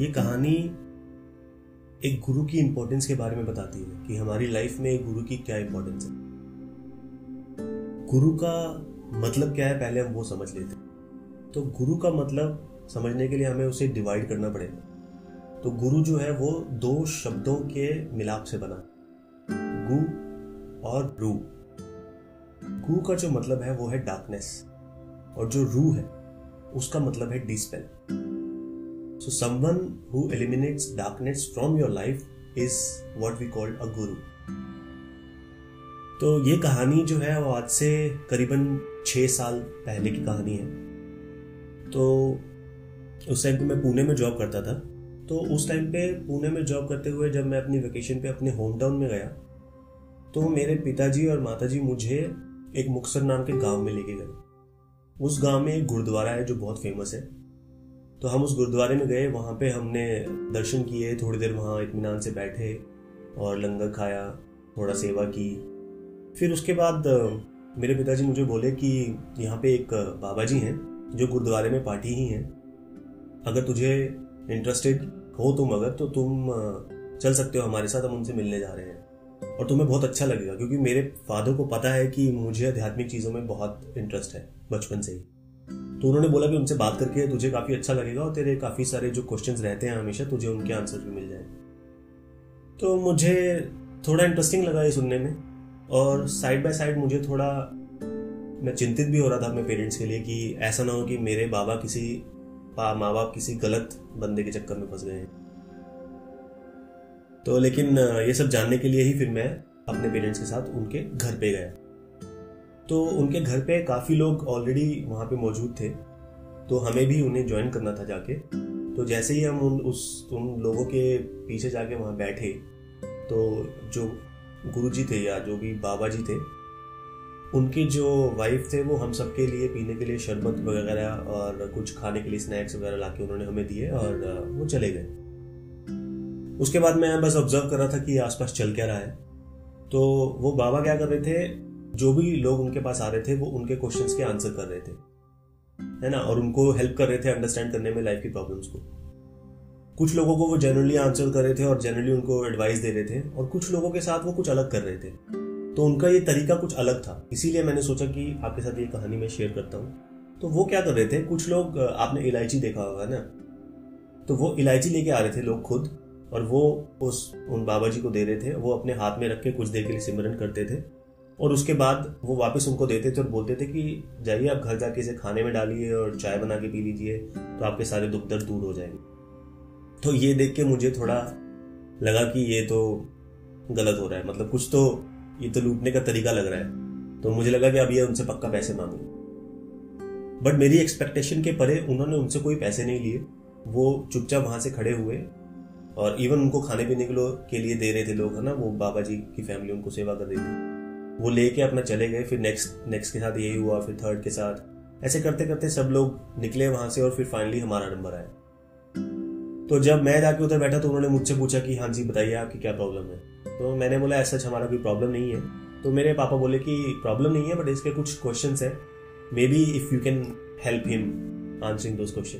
ये कहानी एक गुरु की इंपॉर्टेंस के बारे में बताती है कि हमारी लाइफ में एक गुरु की क्या इंपॉर्टेंस है। गुरु का मतलब क्या है, पहले हम वो समझ लेते हैं। तो गुरु का मतलब समझने के लिए हमें उसे डिवाइड करना पड़ेगा। तो गुरु जो है, वो दो शब्दों के मिलाप से बना। गु और रू। गु का जो मतलब है, वो है डार्कनेस और जो रू है, उसका मतलब है dispel So, someone who eliminates darkness from your life is what we call a guru. तो ये कहानी जो है वो आज से करीबन छः साल पहले की कहानी है। तो उस टाइम पे मैं पुणे में जॉब करता था। तो उस टाइम पे पुणे में जॉब करते हुए जब मैं अपनी वेकेशन पे अपने होम टाउन में गया तो मेरे पिताजी और माताजी मुझे एक मुक्सर नाम के गाँव में लेके गए। उस गाँव में एक गुरुद्वारा है जो बहुत फ़ेमस है। तो हम उस गुरुद्वारे में गए, वहाँ पे हमने दर्शन किए, थोड़ी देर वहाँ इतमान से बैठे और लंगर खाया, थोड़ा सेवा की। फिर उसके बाद, मेरे पिताजी मुझे बोले कि यहाँ पे एक बाबा जी हैं, जो गुरुद्वारे में पार्टी ही हैं। अगर तुझे इंटरेस्टेड हो तुम अगर तो तुम, चल सकते हो हमारे साथ, हम उनसे मिलने जा रहे हैं। और तुम्हें बहुत अच्छा लगेगा, क्योंकि मेरे फादर को पता है कि मुझे आध्यात्मिक चीज़ों में बहुत इंटरेस्ट है, बचपन से ही। तो उन्होंने बोला कि उनसे बात करके तुझे काफ़ी अच्छा लगेगा और तेरे काफ़ी सारे जो क्वेश्चन रहते हैं हमेशा, तुझे उनके आंसर भी मिल जाए। तो मुझे थोड़ा इंटरेस्टिंग लगा ये सुनने में और साइड बाय साइड मुझे थोड़ा मैं चिंतित भी हो रहा था अपने पेरेंट्स के लिए कि ऐसा ना हो कि मेरे बाबा किसी माँ बाप किसी गलत बंदे के चक्कर में फंस गए हैं। तो लेकिन ये सब जानने के लिए ही फिर मैं अपने पेरेंट्स के साथ उनके घर पे गया। तो उनके घर पे काफ़ी लोग ऑलरेडी वहाँ पे मौजूद थे। तो हमें भी उन्हें ज्वाइन करना था जाके। तो जैसे ही हम उन, उस, उन लोगों के पीछे जाके वहाँ बैठे तो जो गुरु जी थे या जो भी बाबा जी थे, उनके जो वाइफ थे वो हम सबके लिए पीने के लिए शरबत वगैरह और कुछ खाने के लिए स्नैक्स वगैरह ला के उन्होंने हमें दिए और वो चले गए। उसके बाद मैं बस ऑब्ज़र्व कर रहा था कि आसपास चल क्या रहा है। तो वो बाबा क्या कर रहे थे जो भी लोग उनके पास आ रहे थे, वो उनके क्वेश्चन के आंसर कर रहे थे। है ना? और उनको हेल्प कर रहे थे अंडरस्टैंड करने में लाइफ की प्रॉब्लम्स को। कुछ लोगों को वो जनरली आंसर कर रहे थे और जनरली उनको एडवाइस दे रहे थे और कुछ लोगों के साथ वो कुछ अलग कर रहे थे। तो उनका ये तरीका कुछ अलग था। इसीलिए मैंने सोचा कि आपके साथ ये कहानी मैं शेयर करता हूँ। तो वो क्या कर रहे थे? कुछ लोग, आपने इलायची देखा होगा ना? तो वो इलायची लेके आ रहे थे लोग खुद और वो उस, उन बाबा जी को दे रहे थे। वो अपने हाथ में रख के कुछ देर के लिए सिमरन करते थे। और उसके बाद वो वापस उनको देते थे और बोलते थे कि जाइए आप घर जाके इसे खाने में डालिए और चाय बना के पी लीजिए तो आपके सारे दुख दर्द दूर हो जाएँगे। तो ये देख के मुझे थोड़ा लगा कि ये तो गलत हो रहा है। मतलब कुछ तो ये तो लूटने का तरीका लग रहा है। तो मुझे लगा कि अब ये उनसे पक्का पैसे मांगे बट मेरी एक्सपेक्टेशन के परे उन्होंने उनसे कोई पैसे नहीं लिए। वो चुपचाप वहाँ से खड़े हुए और इवन उनको खाने पीने के लिए दे रहे थे लोग, है ना? वो बाबा जी की फैमिली उनको सेवा कर रही थी। वो लेके अपना चले गए, फिर नेक्स्ट नेक्स्ट के साथ यही हुआ, फिर थर्ड के साथ। ऐसे करते करते सब लोग निकले वहाँ से और फिर फाइनली हमारा नंबर आया। तो जब मैं जाके उधर बैठा तो उन्होंने मुझसे पूछा कि हाँ जी, बताइए आपकी क्या प्रॉब्लम है? तो मैंने बोला, ऐसा हमारा कोई प्रॉब्लम नहीं है। तो मेरे पापा बोले कि प्रॉब्लम नहीं है बट इसके कुछ क्वेश्चन है। Maybe if you can help him answering those question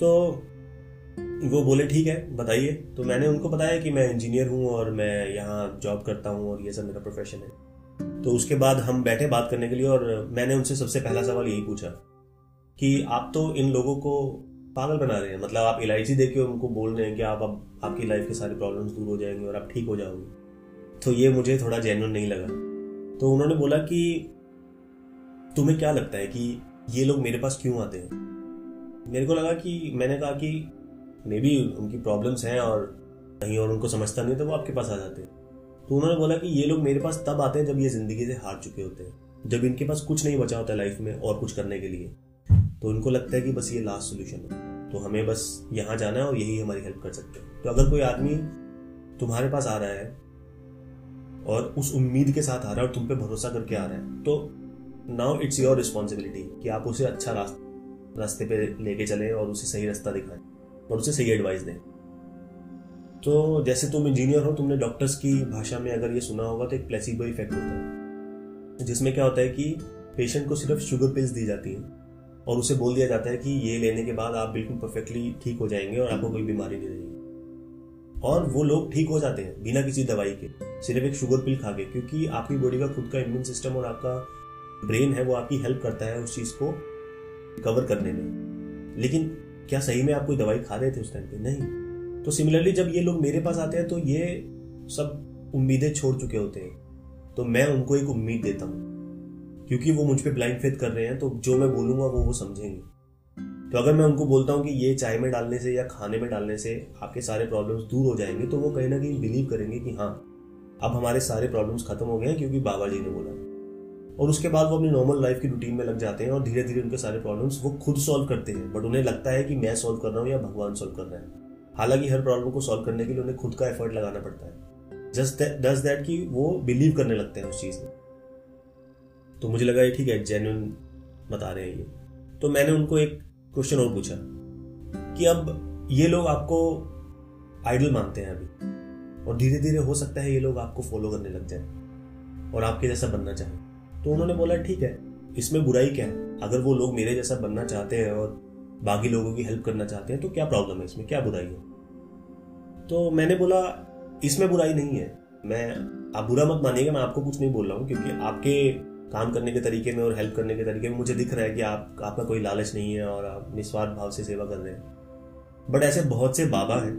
तो वो बोले, ठीक है, बताइए। तो मैंने उनको बताया कि मैं इंजीनियर हूँ और मैं यहाँ जॉब करता हूँ और ये सब मेरा प्रोफेशन है। तो उसके बाद हम बैठे बात करने के लिए और मैंने उनसे सबसे पहला सवाल यही पूछा कि आप तो इन लोगों को पागल बना रहे हैं। मतलब आप इलायची देके उनको बोल रहे हैं कि आप अब आपकी लाइफ के सारे प्रॉब्लम्स दूर हो जाएँगे और आप ठीक हो जाओगे। तो ये मुझे थोड़ा जेन्युन नहीं लगा। तो उन्होंने बोला कि तुम्हें क्या लगता है कि ये लोग मेरे पास क्यों आते हैं? मेरे को लगा कि मैंने कहा कि मे बी उनकी प्रॉब्लम्स हैं और कहीं और उनको समझता नहीं तो वो आपके पास आ जाते हैं। तो उन्होंने बोला कि ये लोग मेरे पास तब आते हैं जब ये ज़िंदगी से हार चुके होते हैं, जब इनके पास कुछ नहीं बचा होता लाइफ में और कुछ करने के लिए। तो उनको लगता है कि बस ये लास्ट सोल्यूशन है। तो हमें बस यहाँ जाना है और यही हमारी हेल्प कर सकते हैं। तो अगर कोई आदमी तुम्हारे पास आ रहा है और उस उम्मीद के साथ आ रहा है और तुम पे भरोसा करके आ रहा है तो नाउ इट्स योर रिस्पॉन्सिबिलिटी कि आप उसे अच्छा रास्ते रास्ते पे लेके चले और उसे सही रास्ता दिखाएँ और उसे सही एडवाइस दें। तो जैसे तुम इंजीनियर हो, तुमने डॉक्टर्स की भाषा में अगर ये सुना होगा तो एक प्लेसिबो इफ़ेक्ट होता है। जिसमें क्या होता है कि पेशेंट को सिर्फ़ शुगर पिल्स दी जाती हैं और उसे बोल दिया जाता है कि ये लेने के बाद आप बिल्कुल परफेक्टली ठीक हो जाएँगे और आपको कोई बीमारी नहीं रहेगी। और वो लोग ठीक हो जाते हैं बिना किसी दवाई के, सिर्फ़ एक शुगर पिल खा के, क्योंकि आपकी बॉडी का खुद का इम्यून सिस्टम और आपका ब्रेन है, वो आपकी हेल्प करता है उस चीज़ को कवर करने में। लेकिन क्या सही में आप कोई दवाई खा रहे थे उस टाइम पे? नहीं। तो सिमिलरली जब ये लोग मेरे पास आते हैं तो ये सब उम्मीदें छोड़ चुके होते हैं। तो मैं उनको एक उम्मीद देता हूँ। क्योंकि वो मुझ पर ब्लाइंड फेथ कर रहे हैं तो जो मैं बोलूँगा वो वो समझेंगे। तो अगर मैं उनको बोलता हूँ कि ये चाय में डालने से या खाने में डालने से आपके सारे प्रॉब्लम्स दूर हो जाएँगे तो वो कहीं ना कहीं बिलीव करेंगे कि हाँ अब हमारे सारे प्रॉब्लम्स खत्म हो गए हैं क्योंकि बाबा जी ने बोला। और उसके बाद वो अपनी नॉर्मल लाइफ की रूटीन में लग जाते हैं और धीरे धीरे उनके सारे प्रॉब्लम्स वो खुद सॉल्व करते हैं। बट उन्हें लगता है कि मैं सॉल्व कर रहा हूँ या भगवान सॉल्व कर रहे हैं। हालाँकि हर प्रॉब्लम को सॉल्व करने के लिए उन्हें खुद का एफर्ट लगाना पड़ता है। जस्ट डज दैट कि वो बिलीव करने लगते हैं उस चीज़ में। तो मुझे लगा ये ठीक है जेन्युन बता रहे हैं ये। तो मैंने उनको एक क्वेश्चन और पूछा कि अब ये लोग आपको आइडल मानते हैं अभी। और धीरे धीरे हो सकता है ये लोग आपको फॉलो करने लग जाए और आपके जैसा बनना चाहें। तो उन्होंने बोला, ठीक है, इसमें बुराई क्या है? अगर वो लोग मेरे जैसा बनना चाहते हैं और बाकी लोगों की हेल्प करना चाहते हैं तो क्या प्रॉब्लम है इसमें? क्या बुराई है? तो मैंने बोला, इसमें बुराई नहीं है। मैं, आप बुरा मत मानिएगा, मैं आपको कुछ नहीं बोल रहा हूँ, क्योंकि आपके काम करने के तरीके में और हेल्प करने के तरीके में मुझे दिख रहा है कि आप, आपका कोई लालच नहीं है और आप निस्वार्थ भाव से सेवा कर रहे हैं। बट ऐसे बहुत से बाबा हैं,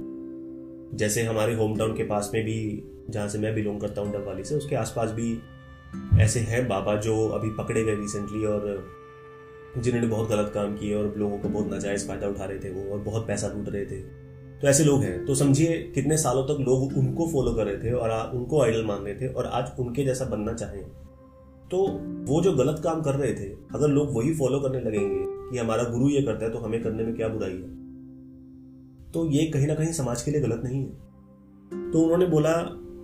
जैसे हमारे होम टाउन के पास में भी, जहाँ से मैं बिलोंग करता हूँ डबवाली से, उसके आसपास भी ऐसे हैं बाबा जो अभी पकड़े गए रिसेंटली और जिन्होंने बहुत गलत काम किए और लोगों को बहुत नाजायज फ़ायदा उठा रहे थे वो और बहुत पैसा लूट रहे थे। तो ऐसे लोग हैं। तो समझिए कितने सालों तक लोग उनको फॉलो कर रहे थे और उनको आइडल मान रहे थे और आज उनके जैसा बनना चाहें। तो वो जो गलत काम कर रहे थे, अगर लोग वही फॉलो करने लगेंगे कि हमारा गुरु ये करता है तो हमें करने में क्या बुराई है? तो ये कहीं ना कहीं समाज के लिए गलत नहीं है। तो उन्होंने बोला,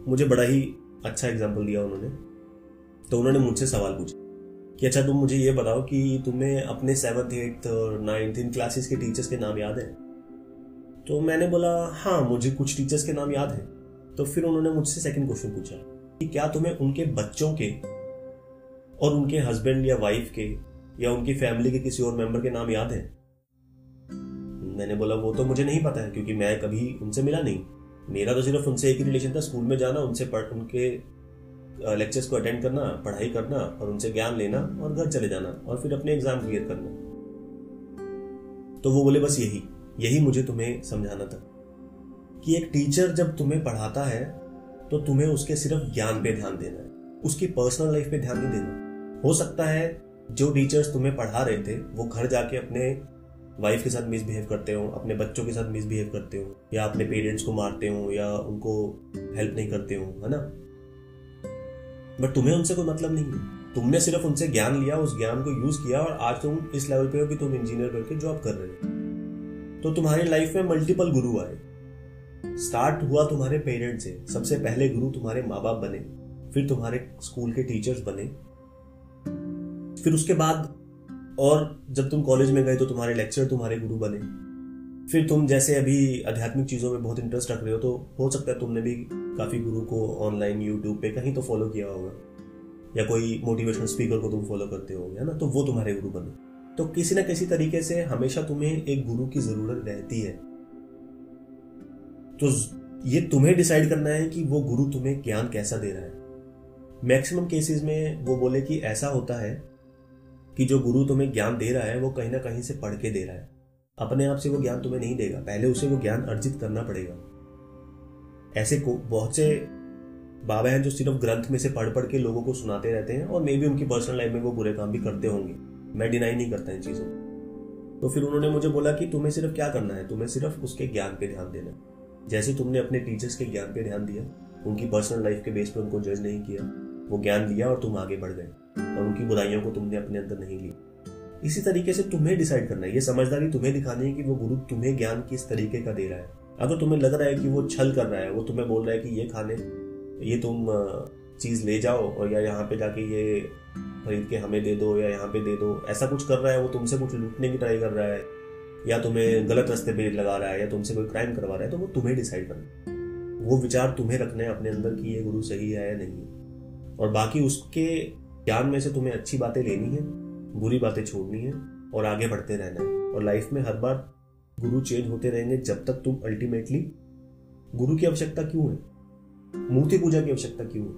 मुझे बड़ा ही अच्छा एग्ज़ाम्पल दिया उन्होंने। तो उन्होंने मुझसे सवाल पूछा। कि अच्छा तुम मुझे ये बताओ कि तुम्हें अपने सेवन्थ एट्थ और नाइन्थ इन क्लासेस के टीचर्स के नाम याद है? तो मैंने बोला हाँ मुझे कुछ टीचर्स के नाम याद है। तो फिर उन्होंने मुझसे सेकंड क्वेश्चन पूछा कि क्या तुम्हें उनके बच्चों के और उनके हस्बैंड या वाइफ के या उनकी फैमिली के किसी और मेंबर के नाम याद है? मैंने बोला, वो तो मुझे नहीं पता है, क्योंकि मैं कभी उनसे मिला नहीं। मेरा तो सिर्फ़ उनसे एक ही रिलेशन था स्कूल में जाना, उनसे पढ़, उनके लेक्चर्स को अटेंड करना, पढ़ाई करना और उनसे ज्ञान लेना और घर चले जाना और फिर अपने एग्ज़ाम क्लियर करना। तो वो बोले, बस यही यही मुझे तुम्हें समझाना था कि एक टीचर जब तुम्हें पढ़ाता है तो तुम्हें उसके सिर्फ़ ज्ञान पे ध्यान देना है, उसकी पर्सनल लाइफ पे ध्यान नहीं देना। हो सकता है जो टीचर्स तुम्हें पढ़ा रहे थे, वो घर जाके अपने वाइफ के साथ मिसबिहेव करते हो, अपने बच्चों के साथ मिसबिहेव करते हो, या अपने पेरेंट्स को मारते हो, या उनको हेल्प नहीं करते हो, है ना? बट तुम्हें उनसे कोई मतलब नहीं है। तुमने सिर्फ़ उनसे ज्ञान लिया, उस ज्ञान को यूज़ किया और आज तुम इस लेवल पे हो कि तुम इंजीनियर करके जॉब कर रहे हो। तो तुम्हारी लाइफ में मल्टीपल गुरु आए। स्टार्ट हुआ तुम्हारे पेरेंट्स से। सबसे पहले गुरु तुम्हारे माँ बाप बने। फिर तुम्हारे स्कूल के टीचर्स बने। फिर उसके बाद और जब तुम कॉलेज में गए तो तुम्हारे लेक्चर तुम्हारे गुरु बने। फिर तुम जैसे अभी आध्यात्मिक चीज़ों में बहुत इंटरेस्ट रख रहे हो तो हो सकता है तुमने भी काफ़ी गुरु को ऑनलाइन यूट्यूब पे कहीं तो फॉलो किया होगा। या कोई मोटिवेशनल स्पीकर को तुम फॉलो करते हो, है ना? तो वो तुम्हारे गुरु बने। तो किसी ना किसी तरीके से हमेशा तुम्हें एक गुरु की ज़रूरत रहती है। तो ये तुम्हें डिसाइड करना है कि वो गुरु तुम्हें ज्ञान कैसा दे रहा है। मैक्सिमम केसेस में वो बोले कि ऐसा होता है कि जो गुरु तुम्हें ज्ञान दे रहा है, वो कहीं ना कहीं से पढ़ के दे रहा है। अपने आप से वो ज्ञान तुम्हें नहीं देगा। पहले उसे वो ज्ञान अर्जित करना पड़ेगा। ऐसे को बहुत से बाबा हैं जो सिर्फ़ ग्रंथ में से पढ़ पढ़ के लोगों को सुनाते रहते हैं और मे भी उनकी पर्सनल लाइफ में वो बुरे काम भी करते होंगे। मैं डिनाई नहीं करता इन चीज़ों को। तो फिर उन्होंने मुझे बोला कि तुम्हें सिर्फ़ क्या करना है? तुम्हें सिर्फ़ उसके ज्ञान पे ध्यान देना जैसे तुमने अपने टीचर्स के ज्ञान पे ध्यान दिया, उनकी पर्सनल लाइफ के बेस पे उनको जज नहीं किया, वो ज्ञान लिया और तुम आगे बढ़ गए और उनकी बुराइयों को तुमने अपने अंदर नहीं ली इसी तरीके से तुम्हें डिसाइड करना है। ये समझदारी तुम्हें दिखानी है कि वो गुरु तुम्हें ज्ञान किस तरीके का दे रहा है। अगर तुम्हें लग रहा है कि वो छल कर रहा है, वो तुम्हें बोल रहा है कि ये खाने, ये तुम चीज़ ले जाओ और या यहाँ पे जाके ये खरीद के हमें दे दो या यहाँ पे दे दो, ऐसा कुछ कर रहा है, वो तुमसे कुछ लूटने की ट्राई कर रहा है, या तुम्हें गलत रास्ते पे लगा रहा है, या तुमसे कोई क्राइम करवा रहा है तो वो तुम्हें डिसाइड करना है। वो विचार तुम्हें रखना है अपने अंदर कि ये गुरु सही है या नहीं। और बाकी उसके ज्ञान में से तुम्हें अच्छी बातें लेनी है। बुरी बातें छोड़नी है और आगे बढ़ते रहना है। और लाइफ में हर बार गुरु चेंज होते रहेंगे जब तक तुम अल्टीमेटली गुरु की आवश्यकता क्यों है? मूर्ति पूजा की आवश्यकता क्यों है?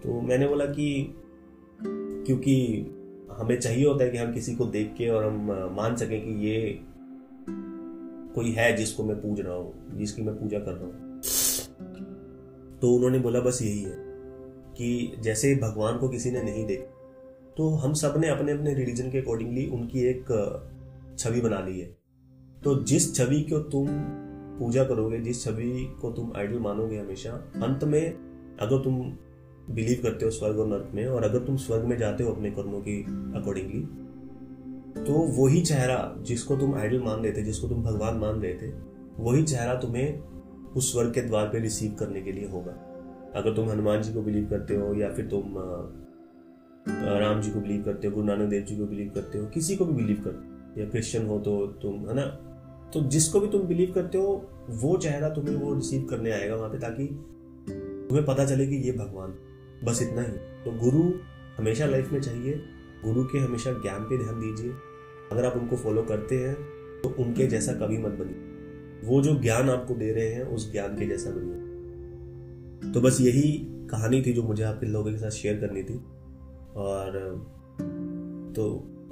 तो मैंने बोला कि क्योंकि हमें चाहिए होता है कि हम किसी को देख के और हम मान सकें कि ये कोई है जिसको मैं पूज रहा हूँ, जिसकी मैं पूजा कर रहा हूँ। तो उन्होंने बोला बस यही है कि जैसे भगवान को किसी ने नहीं देखा तो हम सबने अपने अपने रिलीजन के अकॉर्डिंगली उनकी एक छवि बना ली है। तो जिस छवि को तुम पूजा करोगे, जिस छवि को तुम आइडल मानोगे हमेशा, अंत में अगर तुम बिलीव करते हो स्वर्ग और नर्क में और अगर तुम स्वर्ग में जाते हो अपने कर्मों की अकॉर्डिंगली तो वही चेहरा जिसको तुम आइडल मान रहे थे, जिसको तुम भगवान मान रहे थे, वही चेहरा तुम्हें उस स्वर्ग के द्वार पे रिसीव करने के लिए होगा। अगर तुम हनुमान जी को बिलीव करते हो या फिर तुम राम जी को बिलीव करते हो, गुरु नानक देव जी को बिलीव करते हो, किसी को भी बिलीव करते हो। या क्रिश्चियन हो तो तुम, है ना? तो जिसको भी तुम बिलीव करते हो, वो चेहरा तुम्हें वो रिसीव करने आएगा वहाँ पे ताकि तुम्हें पता चले कि ये भगवान। बस इतना ही। तो गुरु हमेशा लाइफ में चाहिए। गुरु के हमेशा ज्ञान पे ध्यान दीजिए। अगर आप उनको फॉलो करते हैं तो उनके जैसा कभी मत बनिए। वो जो ज्ञान आपको दे रहे हैं, उस ज्ञान के जैसा बनिए। तो बस यही कहानी थी जो मुझे आपके लोगों के साथ शेयर करनी थी। और तो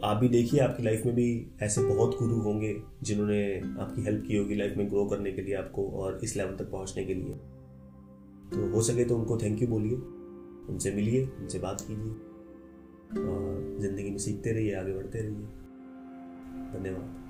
आप भी देखिए, आपकी लाइफ में भी ऐसे बहुत गुरु होंगे जिन्होंने आपकी हेल्प की होगी लाइफ में ग्रो करने के लिए आपको और इस लेवल तक पहुँचने के लिए। तो हो सके तो उनको थैंक यू बोलिए, उनसे मिलिए, उनसे बात कीजिए और ज़िंदगी में सीखते रहिए, आगे बढ़ते रहिए। धन्यवाद।